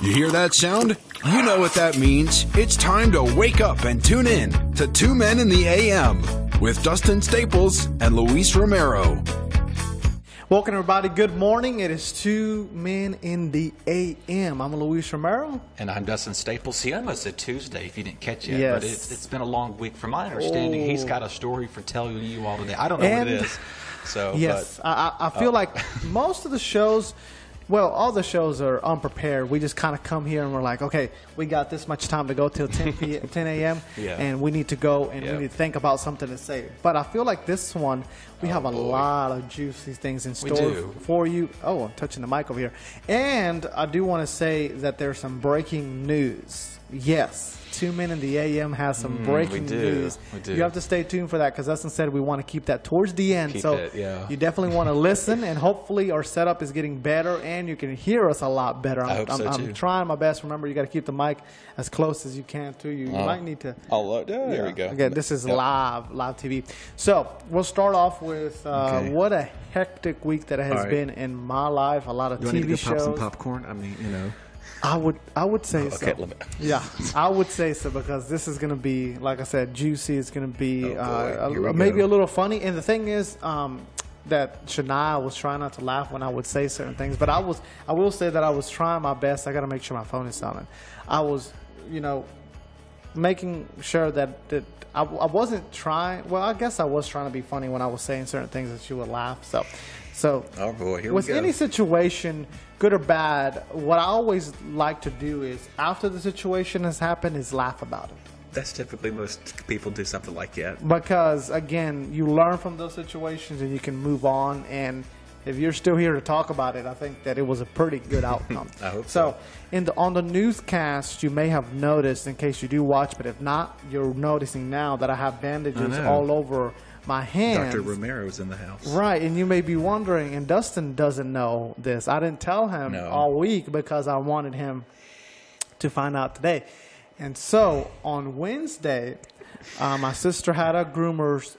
You hear that sound? You know what that means. It's time to wake up and tune in to Two Men in the AM with Dustin Staples and Luis Romero. Welcome, everybody. Good morning. It is Two Men in the AM. I'm Luis Romero. And I'm Dustin Staples. He almost said Tuesday if you didn't catch it. Yes. But it's, it's been a long week. From my understanding, he's oh. got a story for telling you all today. I don't know And- what it is. So, Yes, but, I, I I feel Oh. like most of the shows, well, all the shows are unprepared. We just kind of come here and we're like, okay, we got this much time to go till 10 p 10 a.m. Yeah. and we need to go and Yeah. we need to think about something to say. But I feel like this one, we oh, have a Oh, boy. lot of juicy things in store for you. Oh, I'm touching the mic over here. And I do want to say that there's some breaking news. Yes, Two Men in the AM has some breaking Mm, do. news. You have to stay tuned for that because Dustin said we want to keep that towards the end. Keep so it, yeah. you definitely want to listen, and hopefully our setup is getting better, and you can hear us a lot better. I'm, I hope I'm, so, I'm trying my best. Remember, you got to keep the mic as close as you can to you. You might need to. Oh, look, yeah, there we go. Again, this is Yep. live, live TV. So we'll start off with uh, Okay. what a hectic week that has right. been in my life. A lot of Do I need to TV go pop some popcorn? I mean, you know. I would, I would say so. Okay, let me- Yeah, I would say so because this is going to be, like I said, juicy. It's going to be Oh, uh, boy. Here we a, maybe a little funny. And the thing is, um, that Shania was trying not to laugh when I would say certain things, but I was, I will say that I was trying my best. I got to make sure my phone is silent. I was, you know, making sure that that I, I wasn't trying. Well, I guess I was trying to be funny when I was saying certain things that she would laugh. So, so Oh boy, here with we go. any situation, good or bad, what I always like to do is after the situation has happened, is laugh about it. That's typically most people do something like that. Because again, you learn from those situations and you can move on. And if you're still here to talk about it, I think that it was a pretty good outcome. I hope so. so. In the on the newscast, you may have noticed, in case you do watch, but if not, you're noticing now that I have bandages know. all over my hands. Dr. Romero's in the house. Right, and you may be wondering, and Dustin doesn't know this. I didn't tell him No. all week because I wanted him to find out today. And so on Wednesday, uh, my sister had a groomer's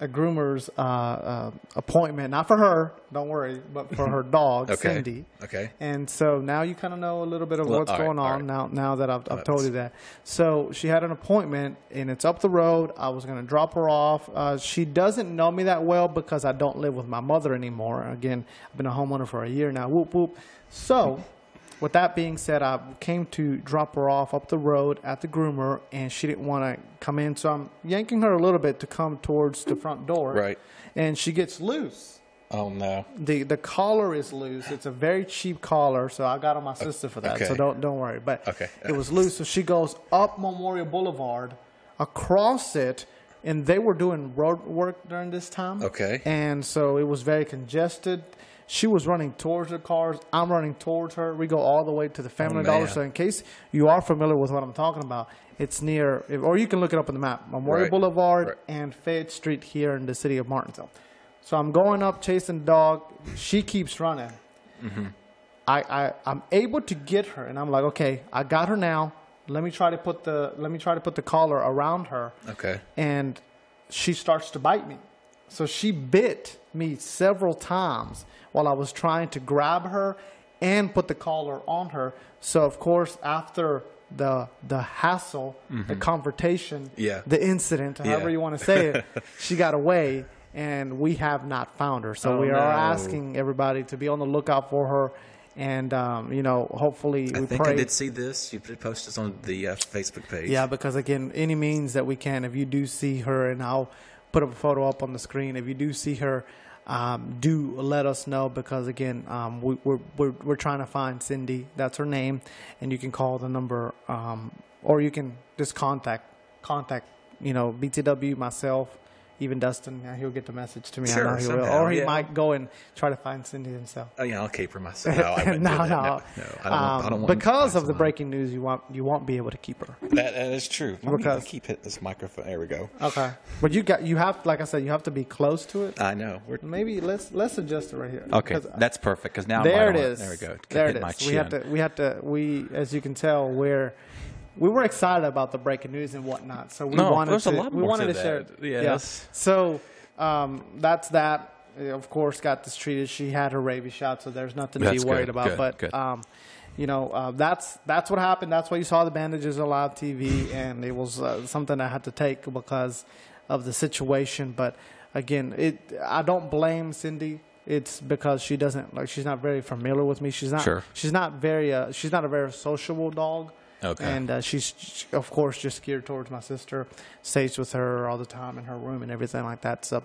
a groomer's uh, uh, appointment, not for her, don't worry, but for her dog, Okay. Cindy. Okay. And so now you kind of know a little bit of Well, what's going all on right. now. Now that I've, I've told you that, so she had an appointment, and it's up the road. I was going to drop her off. Uh, she doesn't know me that well because I don't live with my mother anymore. Again, I've been a homeowner for a year now. Whoop whoop. So. With that being said, I came to drop her off up the road at the groomer, and she didn't want to come in. So I'm yanking her a little bit to come towards the front door. Right. And she gets loose Oh, no. the the collar is loose. It's a very cheap collar, so I got on my sister for that. So don't don't worry. But Okay. it was loose, so she goes up Memorial Boulevard, across it, and they were doing road work during this time. Okay. And so it was very congested. She was running towards the cars. I'm running towards her. We go all the way to the Family Oh, Dollar. So in case you are familiar with what I'm talking about, it's near, or you can look it up on the map, Memorial Right. Boulevard Right. and Fayette Street here in the city of Martinsville. So I'm going up chasing the dog. She keeps running. Mm-hmm. I, I I'm able to get her, and I'm like, okay, I got her now. Let me try to put the let me try to put the collar around her, Okay. and she starts to bite me. So she bit me several times while I was trying to grab her and put the collar on her. So of course, after the the hassle, the mm-hmm. confrontation, Yeah. the incident, however Yeah. you want to say it, she got away, and we have not found her. So Oh, we are no. asking everybody to be on the lookout for her, and um, you know, hopefully I we think pray. I did see this. You put- posted this on the uh, Facebook page. Yeah, because again, any means that we can, if you do see her, and I'll put up a photo up on the screen. If you do see her, um, do let us know because again, um, we, we're, we're we're trying to find Cindy. That's her name, and you can call the number, um, or you can just contact contact you know BTW myself. Even Dustin, yeah, he'll get the message to me. I Sure, know he will. somehow, Or he yeah. might go and try to find Cindy himself. Oh yeah, I'll keep her myself. No, I no, no, no, no. I don't, want, I Um, don't want because of the breaking news, you want you won't be able to keep her. That, that is true. Me Because- keep hitting this microphone. There we go. Okay, but you got you have like I said, you have to be close to it. I know. We're, Maybe let's let's adjust it right here. Okay, that's perfect because now I'm there it is. There we go. There it is. We have to we have to we as you can tell we're we were excited about the breaking news and whatnot. So we No, wanted there's to a lot we more wanted to to, share. Yes. So um, that's that. Of course, got this treated. She had her rabies shot, so there's nothing to That's be worried good, about. good, but good. Um, you know, uh, that's that's what happened. That's why you saw the bandages on live TV, and it was uh, something I had to take because of the situation. But again, it I don't blame Cindy. It's because she doesn't like she's not very familiar with me. She's not Sure. she's not very uh, she's not a very sociable dog. Okay. And uh, she's she- of course just geared towards my sister. Stays with her all the time in her room and everything like that. So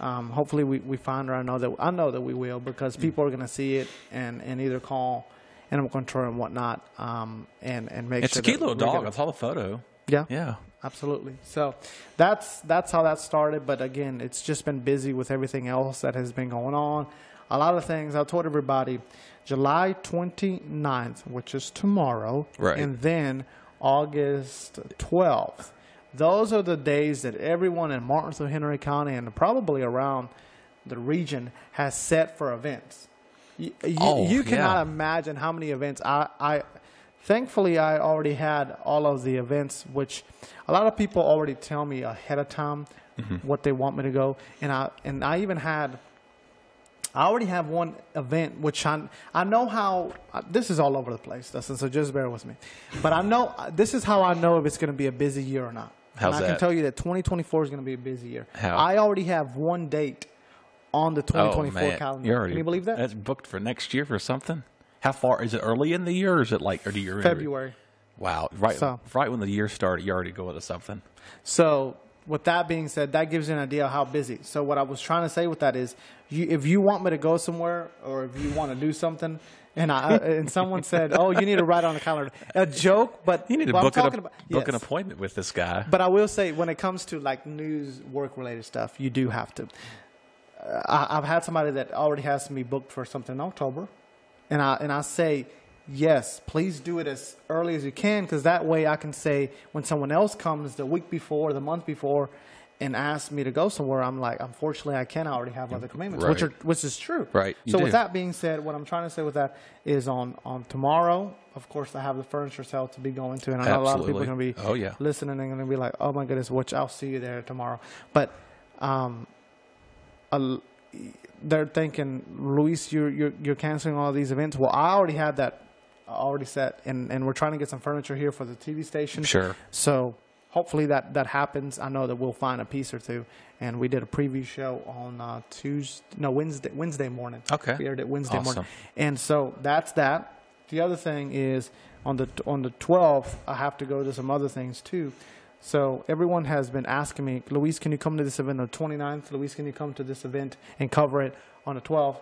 um, hopefully we, we find her. I know that I know that we will because Mm. people are going to see it and, and either call animal control and whatnot um, and and make It's sure a cute little dog. I saw the photo. Yeah, Yeah. absolutely. So that's that's how that started. But again, it's just been busy with everything else that has been going on. A lot of things. I told everybody July 29th, which is tomorrow, Right. and then August 12th. Those are the days that everyone in Martinsville, Henry County, and probably around the region has set for events. You, you, Oh, you cannot yeah. imagine how many events I, I thankfully I already had all of the events which a lot of people already tell me ahead of time Mm-hmm. what they want me to go and I and I even had I already have one event which I I know how uh, this is all over the place Dustin so just bear with me but I know uh, this is how I know if it's going to be a busy year or not How's and I can tell you that 2024 is going to be a busy year How? I already have one date on the 2024 oh, calendar You already, can you believe that That's booked for next year for something. How far is it? Early in the year, or is it like, or do you February Wow, right, So- right when the year started, you already go into something. So, with that being said, that gives you an idea of how busy. So, what I was trying to say with that is, you, if you want me to go somewhere or if you want to do something, and I and someone said, "Oh, you need to write on the calendar," a joke, but You need to book, an, about- book an appointment with this guy. But I will say, when it comes to like news, work related stuff, you do have to. Uh, I, I've had somebody that already has me booked for something in October, and I and I say, yes, please do it as early as you can, because that way I can say when someone else comes the week before, the month before, and asks me to go somewhere, I'm like, unfortunately, I can. I already have other commitments, which are which is true. Right, you So do. with that being said, what I'm trying to say with that is on on tomorrow, of course, I have the furniture sale to be going to, and I know a lot of people are going to be Oh, yeah. listening and going to be like, "Oh my goodness, which I'll see you there tomorrow." But um, a, they're thinking, Luis, you're, you're you're canceling all these events. Well, I already had that already set, and and we're trying to get some furniture here for the TV station. Sure. So hopefully that that happens. I know that we'll find a piece or two. And we did a preview show on uh, Tuesday, no Wednesday, Wednesday morning. Okay. we aired it Wednesday morning, Awesome. and so that's that. The other thing is on the on the 12th, I have to go to some other things too. So everyone has been asking me, Luis, can you come to this event on the 29th? Luis, can you come to this event and cover it on the 12th?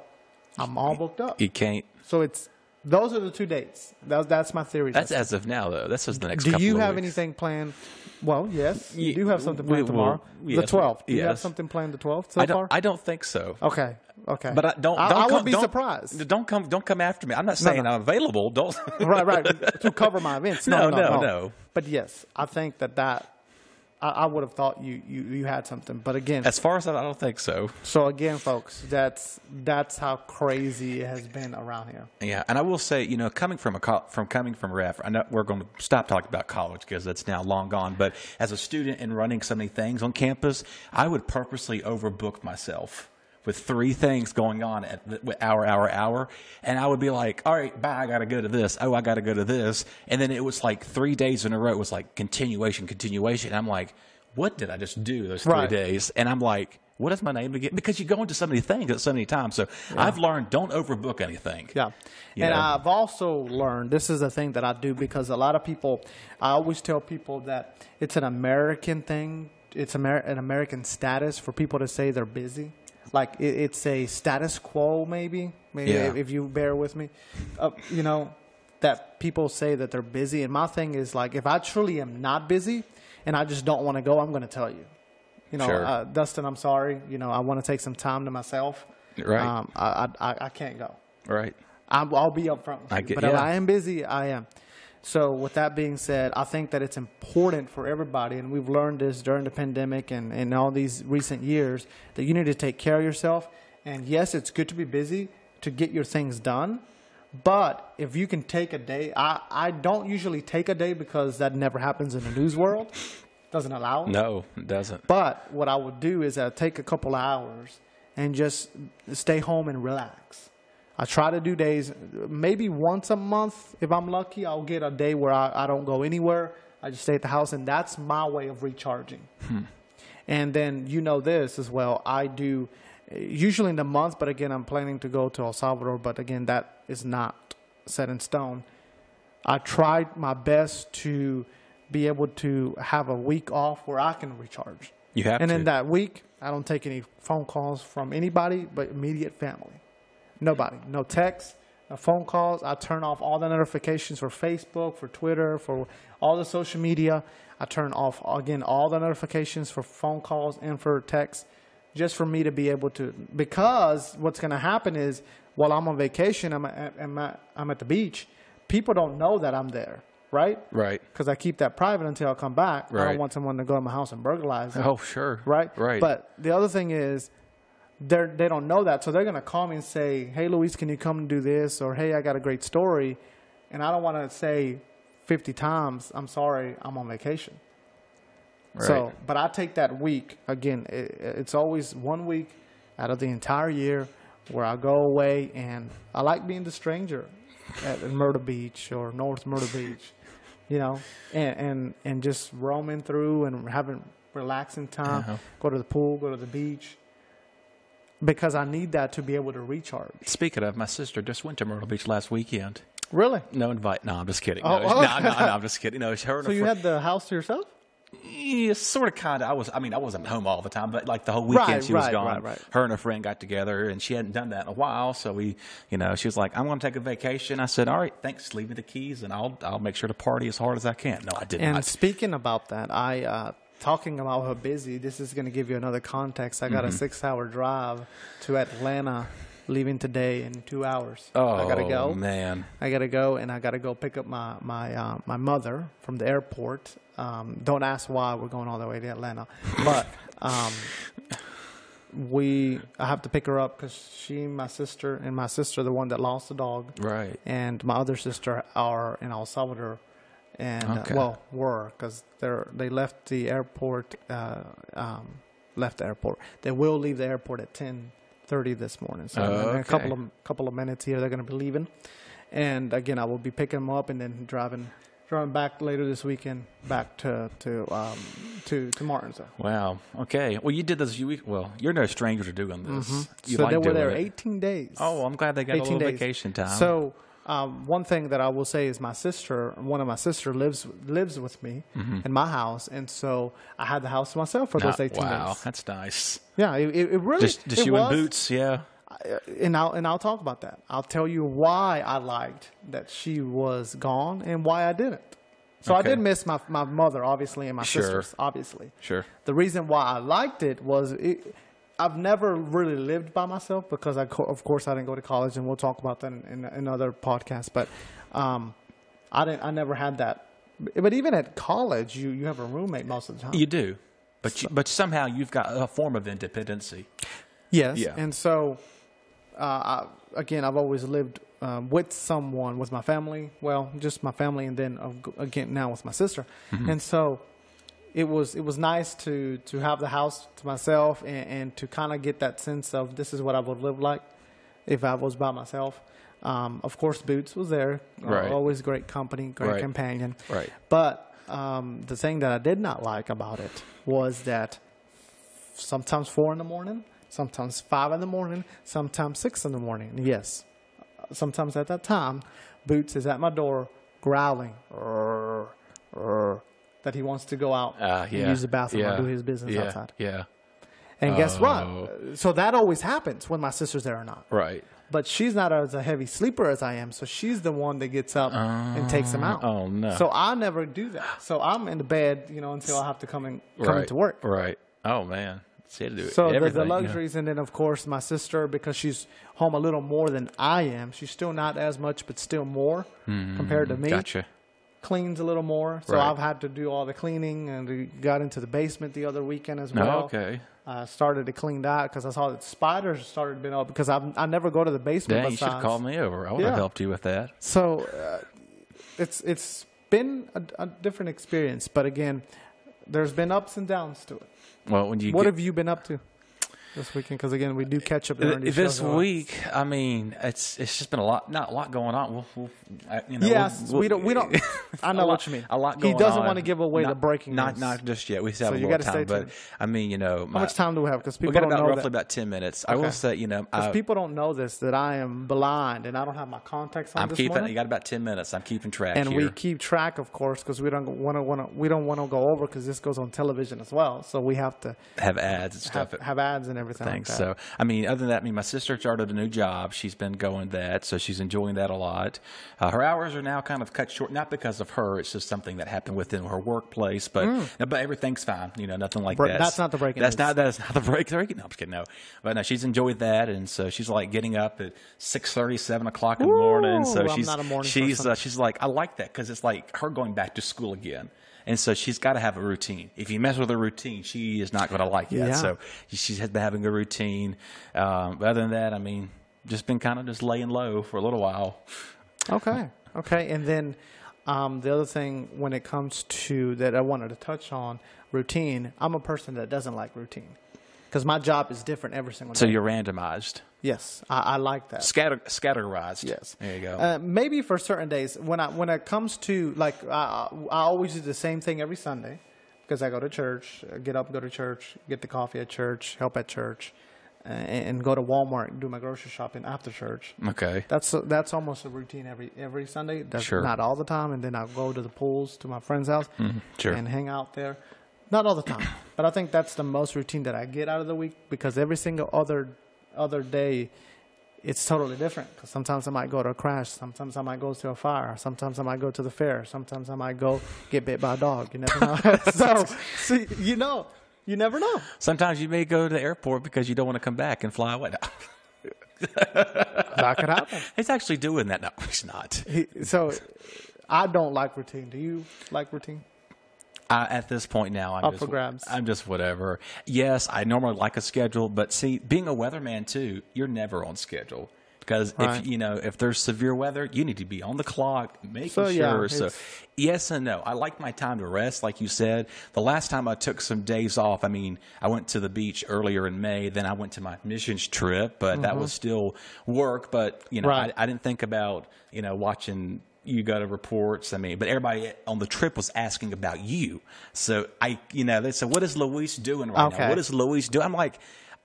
I'm all booked up. You can't. So it's those are the two dates. That's that's my theory. That's as of now, though. This is the next. Do you have weeks. anything planned? Well, yes, you do have something we planned will- tomorrow. yes, the 12th. Do you have something planned the 12th so I don't. far? I don't think so. okay, okay. But I, don't. I, don't I come, won't be don't- surprised. Don't come. Don't come after me. I'm not saying no. I'm available. Don't. right, right. To cover my events. No, No, no, no, no. no. But yes, I think that that I, I would have thought you, you you had something. But again, As far as that, I don't think so. so again, folks, that's that's how crazy it has been around here. Yeah, and I will say, you know, coming from a co- from coming from ref, I know we're going to stop talking about college because that's now long gone. But as a student and running so many things on campus, I would purposely overbook myself with three things going on at the hour, hour, hour, and I would be like, "All right, bye. I got to go to this. Oh, I got to go to this." And then it was like three days in a row. It was like continuation, continuation. I'm like, "What did I just do those three Right. days?" And I'm like. What is my name again? Because you go into so many things at so many times. So I've learned don't overbook anything. Yeah. You and know? I've also learned this is a thing that I do because a lot of people, I always tell people that it's an American thing. It's Amer- an American status for people to say they're busy. Like it, it's a status quo, maybe. Maybe Yeah. if, you bear with me, uh, you know, that people say that they're busy. And my thing is like, if I truly am not busy and I just don't want to go, I'm going to tell you. You know, Sure. uh, Dustin, I'm sorry. You know, I want to take some time to myself. Right. Um, I, I, I- I can't go. Right. I'm, I'll be upfront with I you. get- but if. I am busy, I am. So with that being said, I think that it's important for everybody, and we've learned this during the pandemic and, and all these recent years, that you need to take care of yourself. And yes, it's good to be busy to get your things done. But if you can take a day, I, I don't usually take a day because that never happens in the news world. Doesn't allow it. No, it doesn't. But what I would do is I'd take a couple hours and just stay home and relax. I try to do days, maybe once a month. If I'm lucky, I'll get a day where I, I don't go anywhere. I just stay at the house, and that's my way of recharging. Hmm. And then you know this as well. I do usually in the month, but again, I'm planning to go to El Salvador. But again, that is not set in stone. I tried my best to be able to have a week off where I can recharge. You have and to. in that week, I don't take any phone calls from anybody but immediate family. Nobody. No texts, no phone calls. I turn off all the notifications for Facebook, for Twitter, for all the social media. I turn off, again, all the notifications for phone calls and for texts just for me to be able to. Because what's going to happen is while I'm on vacation, I'm at, I'm at, I'm at the beach, people don't know that I'm there, right? Right. Because I keep that private until I come back. Right. I don't want someone to go in my house and burglarize it Oh, sure. right? Right. But the other thing is, they they don't know that, so they're gonna call me and say, "Hey, Luis, can you come and do this?" Or, "Hey, I got a great story," and I don't want to say fifty times, "I'm sorry, I'm on vacation." Right. So, but I take that week again. It, it's always one week out of the entire year where I go away, and I like being the stranger at Myrtle Beach or North Myrtle Beach, you know, and and and just roaming through and having relaxing time. Uh-huh. Go to the pool, go to the beach, because I need that to be able to recharge. Speaking of, my sister just went to Myrtle Beach last weekend. Really? No invite. No, I'm just kidding. Oh, no, oh. no, no, no, I'm just kidding. No, it's her. So you had the house to yourself? Yeah, sort of, kind of. I was. I mean, I wasn't home all the time, but like the whole weekend Right, she was gone. right, right. Her and her friend got together, and she hadn't done that in a while. So we, you know, she was like, "I'm going to take a vacation." I said, "All right, thanks. Leave me the keys, and I'll I'll make sure to party as hard as I can." No, I did And not. And speaking about that, I uh, talking about how busy. This is going to give you another context. I got Mm-hmm. a six-hour drive to Atlanta, leaving today in two hours. Oh I gotta go. man. I gotta go, and I gotta go pick up my my uh, my mother from the airport. Um, don't ask why we're going all the way to Atlanta, but um, we I have to pick her up because she, my sister, and my sister, the one that lost the dog, Right. and my other sister are in El Salvador, and uh, Okay. well, were because they're they left the airport, uh, um, left the airport. They will leave the airport at ten thirty this morning. So Oh, in a couple of couple of minutes here, they're going to be leaving, and again, I will be picking them up and then driving. Driving back later this weekend, back to to um, to to Martinsville. Wow. Okay. Well, you did this. You well, you're no stranger to doing this. You Mm-hmm. so like they were doing there it. 18 days. Oh, I'm glad they got a 18 little days. vacation time. So um, one thing that I will say is my sister, one of my sister lives lives with me in my house, and so I had the house to myself for those Ah, 18 wow, days. that's nice. Yeah, it, it really Just, just it you was, in boots, yeah. and I'll and I'll talk about that. I'll tell you why I liked that she was gone and why I didn't. So I Okay. did miss my my mother, obviously, and my Sure. sisters, obviously. Sure. The reason why I liked it was it, I've never really lived by myself because I, co- of course, I didn't go to college, and we'll talk about that in, in, in other podcasts. But um, I didn't. I never had that. But even at college, you, you have a roommate most of the time. You do, but you, but somehow you've got a form of independency. Yes. Yeah. And so, uh, I, again, I've always lived um, with someone, with my family. Well, just my family, and then uh, again now with my sister. Mm-hmm. And so, it was it was nice to to have the house to myself and, and to kind of get that sense of this is what I would live like if I was by myself. Um, of course, Boots was there. Uh, Right. always great company, great Right. companion. Right. But um, the thing that I did not like about it was that sometimes four in the morning, sometimes five in the morning, sometimes six in the morning. Yes, sometimes at that time, Boots is at my door growling "Rrr, rrr," that he wants to go out Uh, yeah. and use the bathroom yeah. or do his business yeah. outside. Yeah. And guess Oh. what? So that always happens when my sister's there or not. Right. But she's not as a heavy sleeper as I am, so she's the one that gets up and takes him out. oh, no. So I never do that. So I'm in the bed, you know, until I have to come in come right. into work. Right. Oh man. She had to do So the, the luxuries, and then of course my sister, because she's home a little more than I am. She's still not as much, but still more compared to me. Mm, Gotcha. Cleans a little more, so Right. I've had to do all the cleaning, and we got into the basement the other weekend as well. okay. I started to clean that because I saw that spiders started being up because I I never go to the basement. Dang, you should have called me over. I would Yeah. have helped you with that. So uh, it's it's been a, a different experience, but again, there's been ups and downs to it. Well, when you What get, have you been up to? This weekend because again we do uh, catch up This week, I mean, it's it's just been a lot, not a lot going on. We'll, we'll uh, you know, Yes, we'll- we don't. We don't. I know lot- what you mean. A lot Going He doesn't on. want to give away not, the breaking Not news. not just yet. We still have So a little time, but. I mean, you know, How much time do we have? Because We people got don't about know roughly that. about ten minutes. I will Okay. say, you know, Because I, people don't know this that I am blind and I don't have my contacts on I'm keeping. morning. You got about ten minutes. I'm keeping track and here. we keep track, of course, because we don't want to want to we don't want to go over because this goes on television as well. So we have to have ads and stuff. have, have ads and everything. Things. Like. So, I mean, other than that, I mean, my sister started a new job. She's been going that, so she's enjoying that a lot. Uh, her hours are now kind of cut short, not because of her. It's just something that happened within her workplace. But but everything's fine. You know, nothing like Bre- that. Mm. that's not the breaking That's news. not that's not the break. breaking- No, I'm just kidding. No, but no, she's enjoyed that, and so she's like getting up at six thirty, seven o'clock in the morning. So I'm she's not a morning she's uh, she's like, I like that because it's like her going back to school again. And so she's got to have a routine. If you mess with her routine, she is not going to like it. Yeah. So she's been having a routine. Um, but other than that, I mean, just been kind of just laying low for a little while. Okay. Okay. And then um, the other thing when it comes to that I wanted to touch on routine, I'm a person that doesn't like routine because my job is different every single So day. So you're randomized, yes, I, I like that. scatter, scatterized. Yes. There you go. Uh, maybe for certain days when I when it comes to like I, I always do the same thing every Sunday because I go to church, get up, go to church, get the coffee at church, help at church, uh, and, and go to Walmart and do my grocery shopping after church. okay. That's that's almost a routine every every Sunday. That's Sure. not all the time, and then I'll go to the pools to my friend's house Mm-hmm. sure. and hang out there. Not all the time, but I think that's the most routine that I get out of the week because every single other other day, it's totally different. Because sometimes I might go to a crash, sometimes I might go to a fire, sometimes I might go to the fair, sometimes I might go get bit by a dog. You never know. so, see, you know, you never know. Sometimes you may go to the airport because you don't want to come back and fly away. That could happen. He's actually doing that. No, he's not. He, so, I don't like routine. Do you like routine? I, at this point now, I'm Up just for grabs. I'm just whatever. Yes, I normally like a schedule, but see, being a weatherman too, you're never on schedule because Right. if you know if there's severe weather, you need to be on the clock, making So, yeah, sure. so, yes and no. I like my time to rest, like you said. The last time I took some days off, I mean, I went to the beach earlier in May. Then I went to my missions trip, but that was still work. But you know, Mm-hmm. Right. I, I didn't think about you know watching you got to reports. I mean, but everybody on the trip was asking about you. So I, you know, they said, "What is Luis doing right Okay. now? What is Luis doing?" I'm like,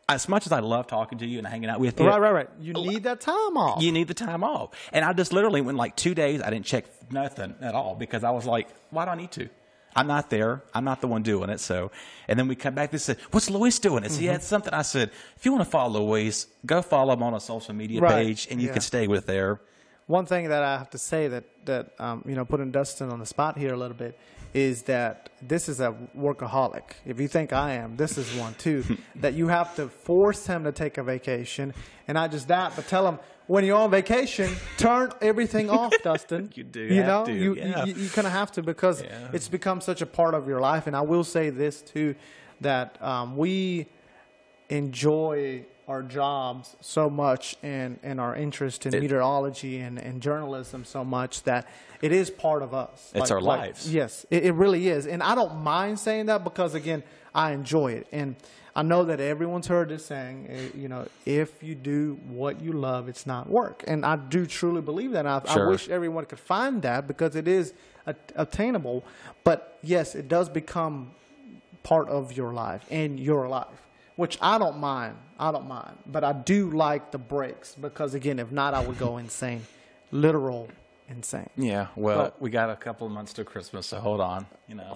as much as I love talking to you and hanging out with you, Right, right, right. You need that time off. you need the time off. And I just literally went like two days. I didn't check nothing at all because I was like, why do I need to? I'm not there. I'm not the one doing it. So, and then we come back. They said, "What's Luis doing?" And he Mm-hmm. had something. I said, "If you want to follow Luis, go follow him on a social media Right. page, and you Yeah. can stay with there." One thing that I have to say that that um, you know putting Dustin on the spot here a little bit is that this is a workaholic. If you think I am, this is one too. that you have to force him to take a vacation, and not just that, but tell him when you're on vacation, turn everything off, Dustin. You do You have know, to, you, yeah. you you kind of have to because Yeah. it's become such a part of your life. And I will say this too, that um, we enjoy our jobs so much and, and our interest in meteorology and, and journalism so much that it is part of us. It's our lives. Yes, it, it really is. And I don't mind saying that because, again, I enjoy it. And I know that everyone's heard this saying, eh, you know, if you do what you love, it's not work. And I do truly believe that. I, I wish everyone could find that because it is a- attainable. But yes, it does become part of your life and your life, which I don't mind. I don't mind, but I do like the breaks because again, if not, I would go insane, literal insane. Yeah, well, But- we got a couple of months to Christmas, so hold on. You know,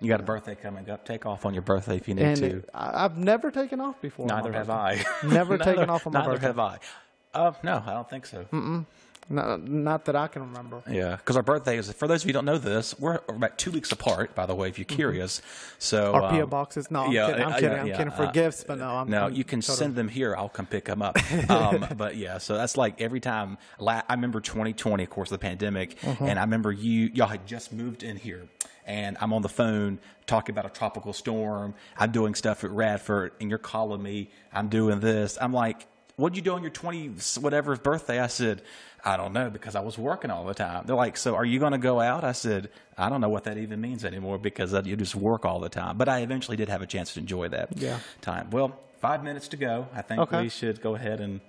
you got a birthday coming up. Take off on your birthday if you need And to. I- I've never taken off before. Neither have birthday. I. Never Neither- taken off on my Neither birthday. Neither have I. Uh, no, I don't think so. Not, not that I can remember. Yeah, because our birthday is. For those of you who don't know this, we're about two weeks apart. By the way, if you're curious, so Our PO um, boxes? No, I'm yeah, kidding. I'm uh, kidding. yeah, I'm yeah, kidding for uh, gifts, but no, I'm no, I'm you can totally- send them here. I'll come pick them up. um, but yeah, so that's like every time. La- I remember 2020, of course, the pandemic, Mm-hmm. and I remember you y'all had just moved in here, and I'm on the phone talking about a tropical storm. I'm doing stuff at Radford, and you're calling me. I'm doing this. I'm like, what'd you do on your 20 whatever birthday? I said, I don't know because I was working all the time. They're like, so are you going to go out? I said, I don't know what that even means anymore because you just work all the time. But I eventually did have a chance to enjoy that Yeah. time. Well, five minutes to go. I think Okay. we should go ahead and.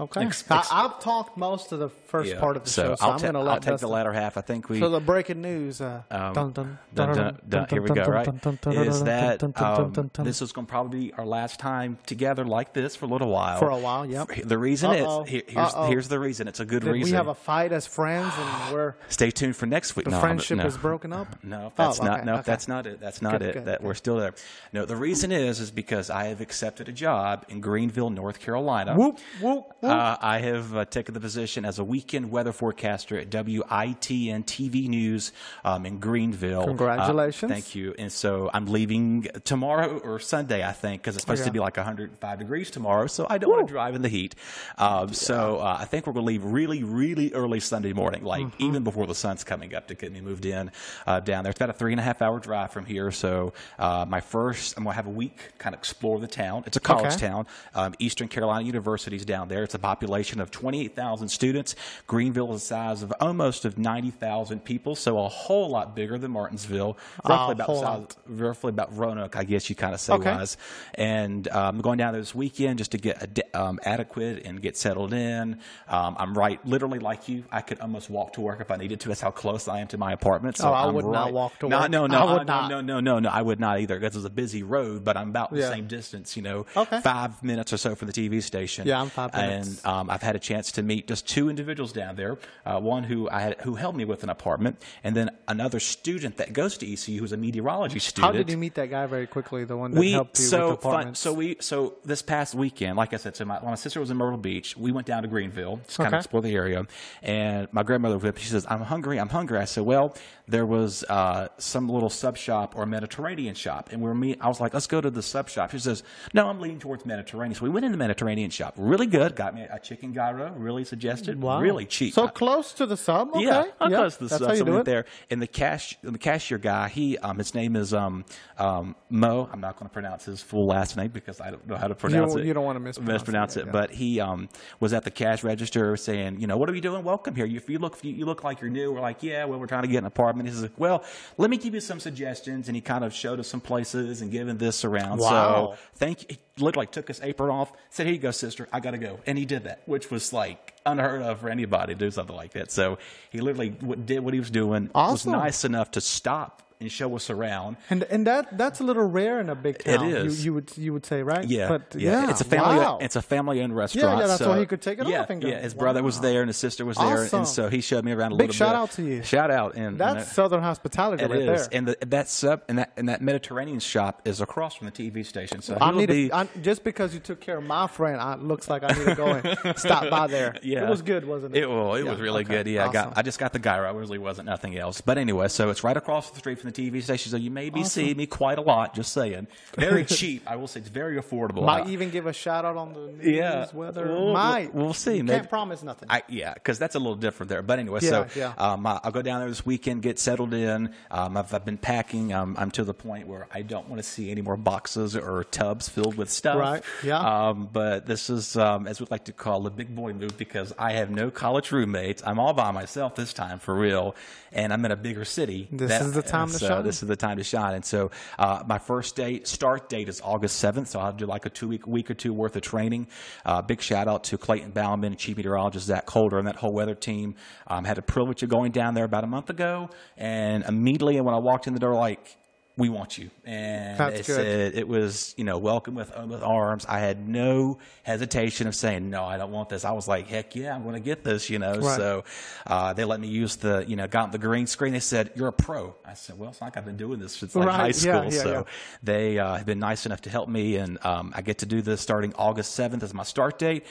Okay. Ex- I, ex- I've talked most of the first Yeah. part of the so show, so I'll, I'm ta- going to I'll let take the latter half. I think we. So the breaking news. Uh, Um, dun, dun, dun, dun, dun, here we go, right? Is that um, this is going to probably be our last time together like this for a little while. For a while, yep. The reason Uh-oh. is here, here's, Uh-oh. here's the reason. It's a good Did reason. we have a fight as friends and we're Stay tuned for next week. the no, friendship no. is broken up? No, that's Oh, not. okay, no, okay. that's not it. That's not Good, it. good, that good. we're still there. No, the reason is is because I have accepted a job in Greenville, North Carolina. Whoop whoop whoop. Uh, I have uh, taken the position as a weekend weather forecaster at WITN TV News um, in Greenville. Uh, Congratulations. thank you. And so I'm leaving tomorrow or Sunday, I think, because it's supposed Yeah. to be like 105 degrees tomorrow. So I don't want to drive in the heat. Um, So uh, I think we're going to leave really, really early Sunday morning, like Mm-hmm. even before the sun's coming up to get me moved in uh, down there. It's about a three and a half hour drive from here. So uh, my first, I'm going to have a week kind of explore the town. It's a college Okay. town. Um, Eastern Carolina University's down there. It's a population of 28,000 students. Greenville is the size of almost of 90,000 people, so a whole lot bigger than Martinsville. Roughly about size, roughly about Roanoke, I guess you kind of say Okay. was. And um, I'm going down there this weekend just to get um, adequate and get settled in. Um, I'm right, literally like you. I could almost walk to work if I needed to. That's how close I am to my apartment. So Oh, I I'm would not walk to no, work. No, no, I would no, not. no, no, no, no. I would not either because it's a busy road. But I'm about the same distance. You know, Okay. five minutes or so from the TV station. Yeah, I'm five minutes. And um, I've had a chance to meet just two individuals down there. Uh, one who I had, who helped me with an apartment, and then another student that goes to ECU who's a meteorology student. How did you meet that guy very quickly? The one that we helped you so with fun, apartments. so we so this past weekend, like I said, so my, my sister was in Myrtle Beach, we went down to Greenville just kind of explore the area, and my grandmother She says, "I'm hungry. I'm hungry." I said, "Well, there was uh, some little sub shop or Mediterranean shop, and we're meet. I was like, let's go to the sub shop." She says, "No, I'm leaning towards Mediterranean." So we went in the Mediterranean shop. Really good. Got me a chicken gyro. Really suggested. wow. Really cheap. So close to the sub. Okay. Yeah, I'm yeah. close to the That's sub. how you so we do went it. there, and the cash, the cashier guy, he, um, his name is um, um, Mo. I'm not going to pronounce his full last name because I don't know how to pronounce it. you don't wanna mispronounce it, it. yeah. But he um, was at the cash register saying, you know, what are you doing? Welcome here. If you look, you, you look like you're new. We're like, yeah, well, we're trying to get an apartment. And he says, well, let me give you some suggestions, and he kind of showed us some places and given this around. Wow. So thank you. He literally like, took his apron off, said, here you go, sister. I got to go, and he did that, which was like unheard of for anybody to do something like that. So he literally did what he was doing. Awesome. Was nice enough to stop and show us around. And and that that's a little rare in a big town. is. You, you would you would say right? Yeah, But yeah, yeah, it's a family. Wow. It's a family-owned restaurant. yeah, that's so, why he could take it yeah, off and go, Yeah, his brother was there and his sister was there, Awesome. and so he showed me around a Big little bit. Big shout out to you. Shout out, and that's and, Southern hospitality It right is, there. and the, that sub and that and that Mediterranean shop is across from the TV station. So I need be, to, just because you took care of my friend, I, it looks like I need to go and stop by there. Yeah, it was good, wasn't it? It, well, it Yeah, was really okay, good. Yeah, I got. I just got the gyro. It really wasn't nothing else. But anyway, so it's right across the street from the TV station. So you may be seeing me quite a lot. Just saying, very cheap. I will say it's very affordable. Might Uh, even give a shout out on the news, Yeah. weather. We'll- Might. we'll see. You Maybe- can't promise nothing. I, yeah, because that's a little different there. But anyway, Yeah, so yeah. Um, I, I'll go down there this weekend, get settled in. Um, I've, I've been packing. Um, I'm to the point where I don't want to see any more boxes or tubs filled with stuff. Right, yeah. Um, but this is, um, as we like to call, a big boy move because I have no college roommates. I'm all by myself this time for real, and I'm in a bigger city. This is the time so shine. This is the time to shine. And so uh, my first date, start date is August 7th. So I'll do like a two week, week or two worth of training. Uh, big shout out to Clayton Bauman and chief meteorologist Zach Calder and that whole weather team. Um, had the privilege of going down there about a month ago, and immediately when I walked in the door, like. We want you, and That's they good. said it was, you know, welcome with with arms. I had no hesitation of saying no. I don't want this. I was like, heck yeah, I'm going to get this, you know. Right. So uh, they let me use the, you know, got the green screen. They said, "You're a pro." I said, "Well, it's like I've been doing this since like Right. high Yeah, school." yeah, so yeah. they uh, have been nice enough to help me, and um, I get to do this starting August 7th as my start date.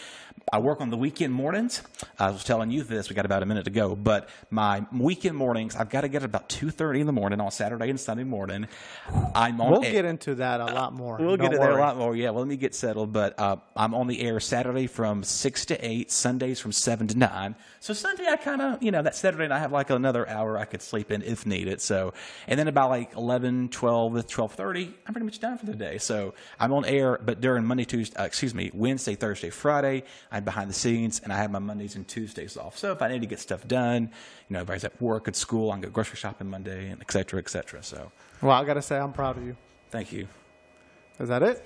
I work on the weekend mornings. I was telling you this. We got about a minute to go, but my weekend mornings, I've got to get at about 2:30 in the morning on Saturday and Sunday morning. I'm on. we'll air- get into that a lot more. We'll Don't get into there a lot more. Yeah, well, let me get settled. But uh, I'm on the air Saturday from 6 to 8, Sundays from 7 to 9. So Sunday, I kind of, you know, that Saturday I have like another hour I could sleep in if needed. So, and then about like 11, 12, 12.30, I'm pretty much done for the day. So I'm on air, but during Monday, Tuesday, uh, excuse me, Wednesday, Thursday, Friday, I'm behind the scenes and I have my Mondays and Tuesdays off. So if I need to get stuff done, you know, everybody's at work, at school, I can go grocery shopping Monday, and et cetera, et cetera. So Well, I got to say, I'm proud of you. thank you. Is that it?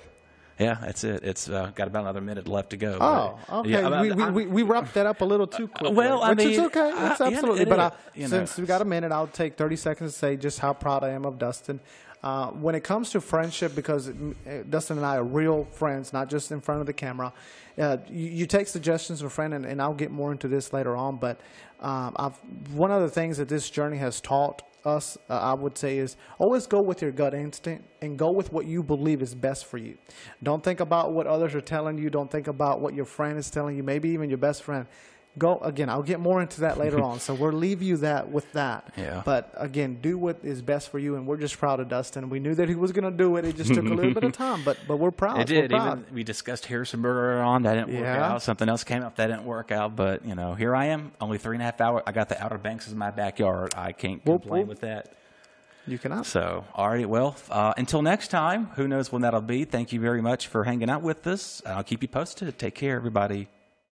Yeah, that's it. It's uh, got about another minute left to go. Oh, but- okay. Yeah, I'm- we, we, I'm- we, we wrapped that up a little too quickly. Well, I which is mean, okay. uh, It's yeah, absolutely. it but I, you know. since we got a minute, I'll take 30 seconds to say just how proud I am of Dustin. Uh, when it comes to friendship, because Dustin and I are real friends, not just in front of the camera, uh, you, you take suggestions from a friend, and, and I'll get more into this later on. But um, one of the things that this journey has taught us, uh, I would say, is always go with your gut instinct and go with what you believe is best for you. Don't think about what others are telling you. Don't think about what your friend is telling you, maybe even your best friend. Go again. I'll get more into that later on. So we'll leave you that with that. Yeah. But again, do what is best for you, and we're just proud of Dustin. We knew that he was going to do it. It just took a little bit of time, but but we're proud. Of it did. Proud. Even we discussed Harrisonburg on that didn't work Yeah. out. Something else came up that didn't work out. But you know, here I am, only three and a half hours. I got the Outer Banks as my backyard. I can't Whoop, complain whoop. with that. You cannot. So, all right. Well, uh, until next time, who knows when that'll be? Thank you very much for hanging out with us. I'll keep you posted. Take care, everybody.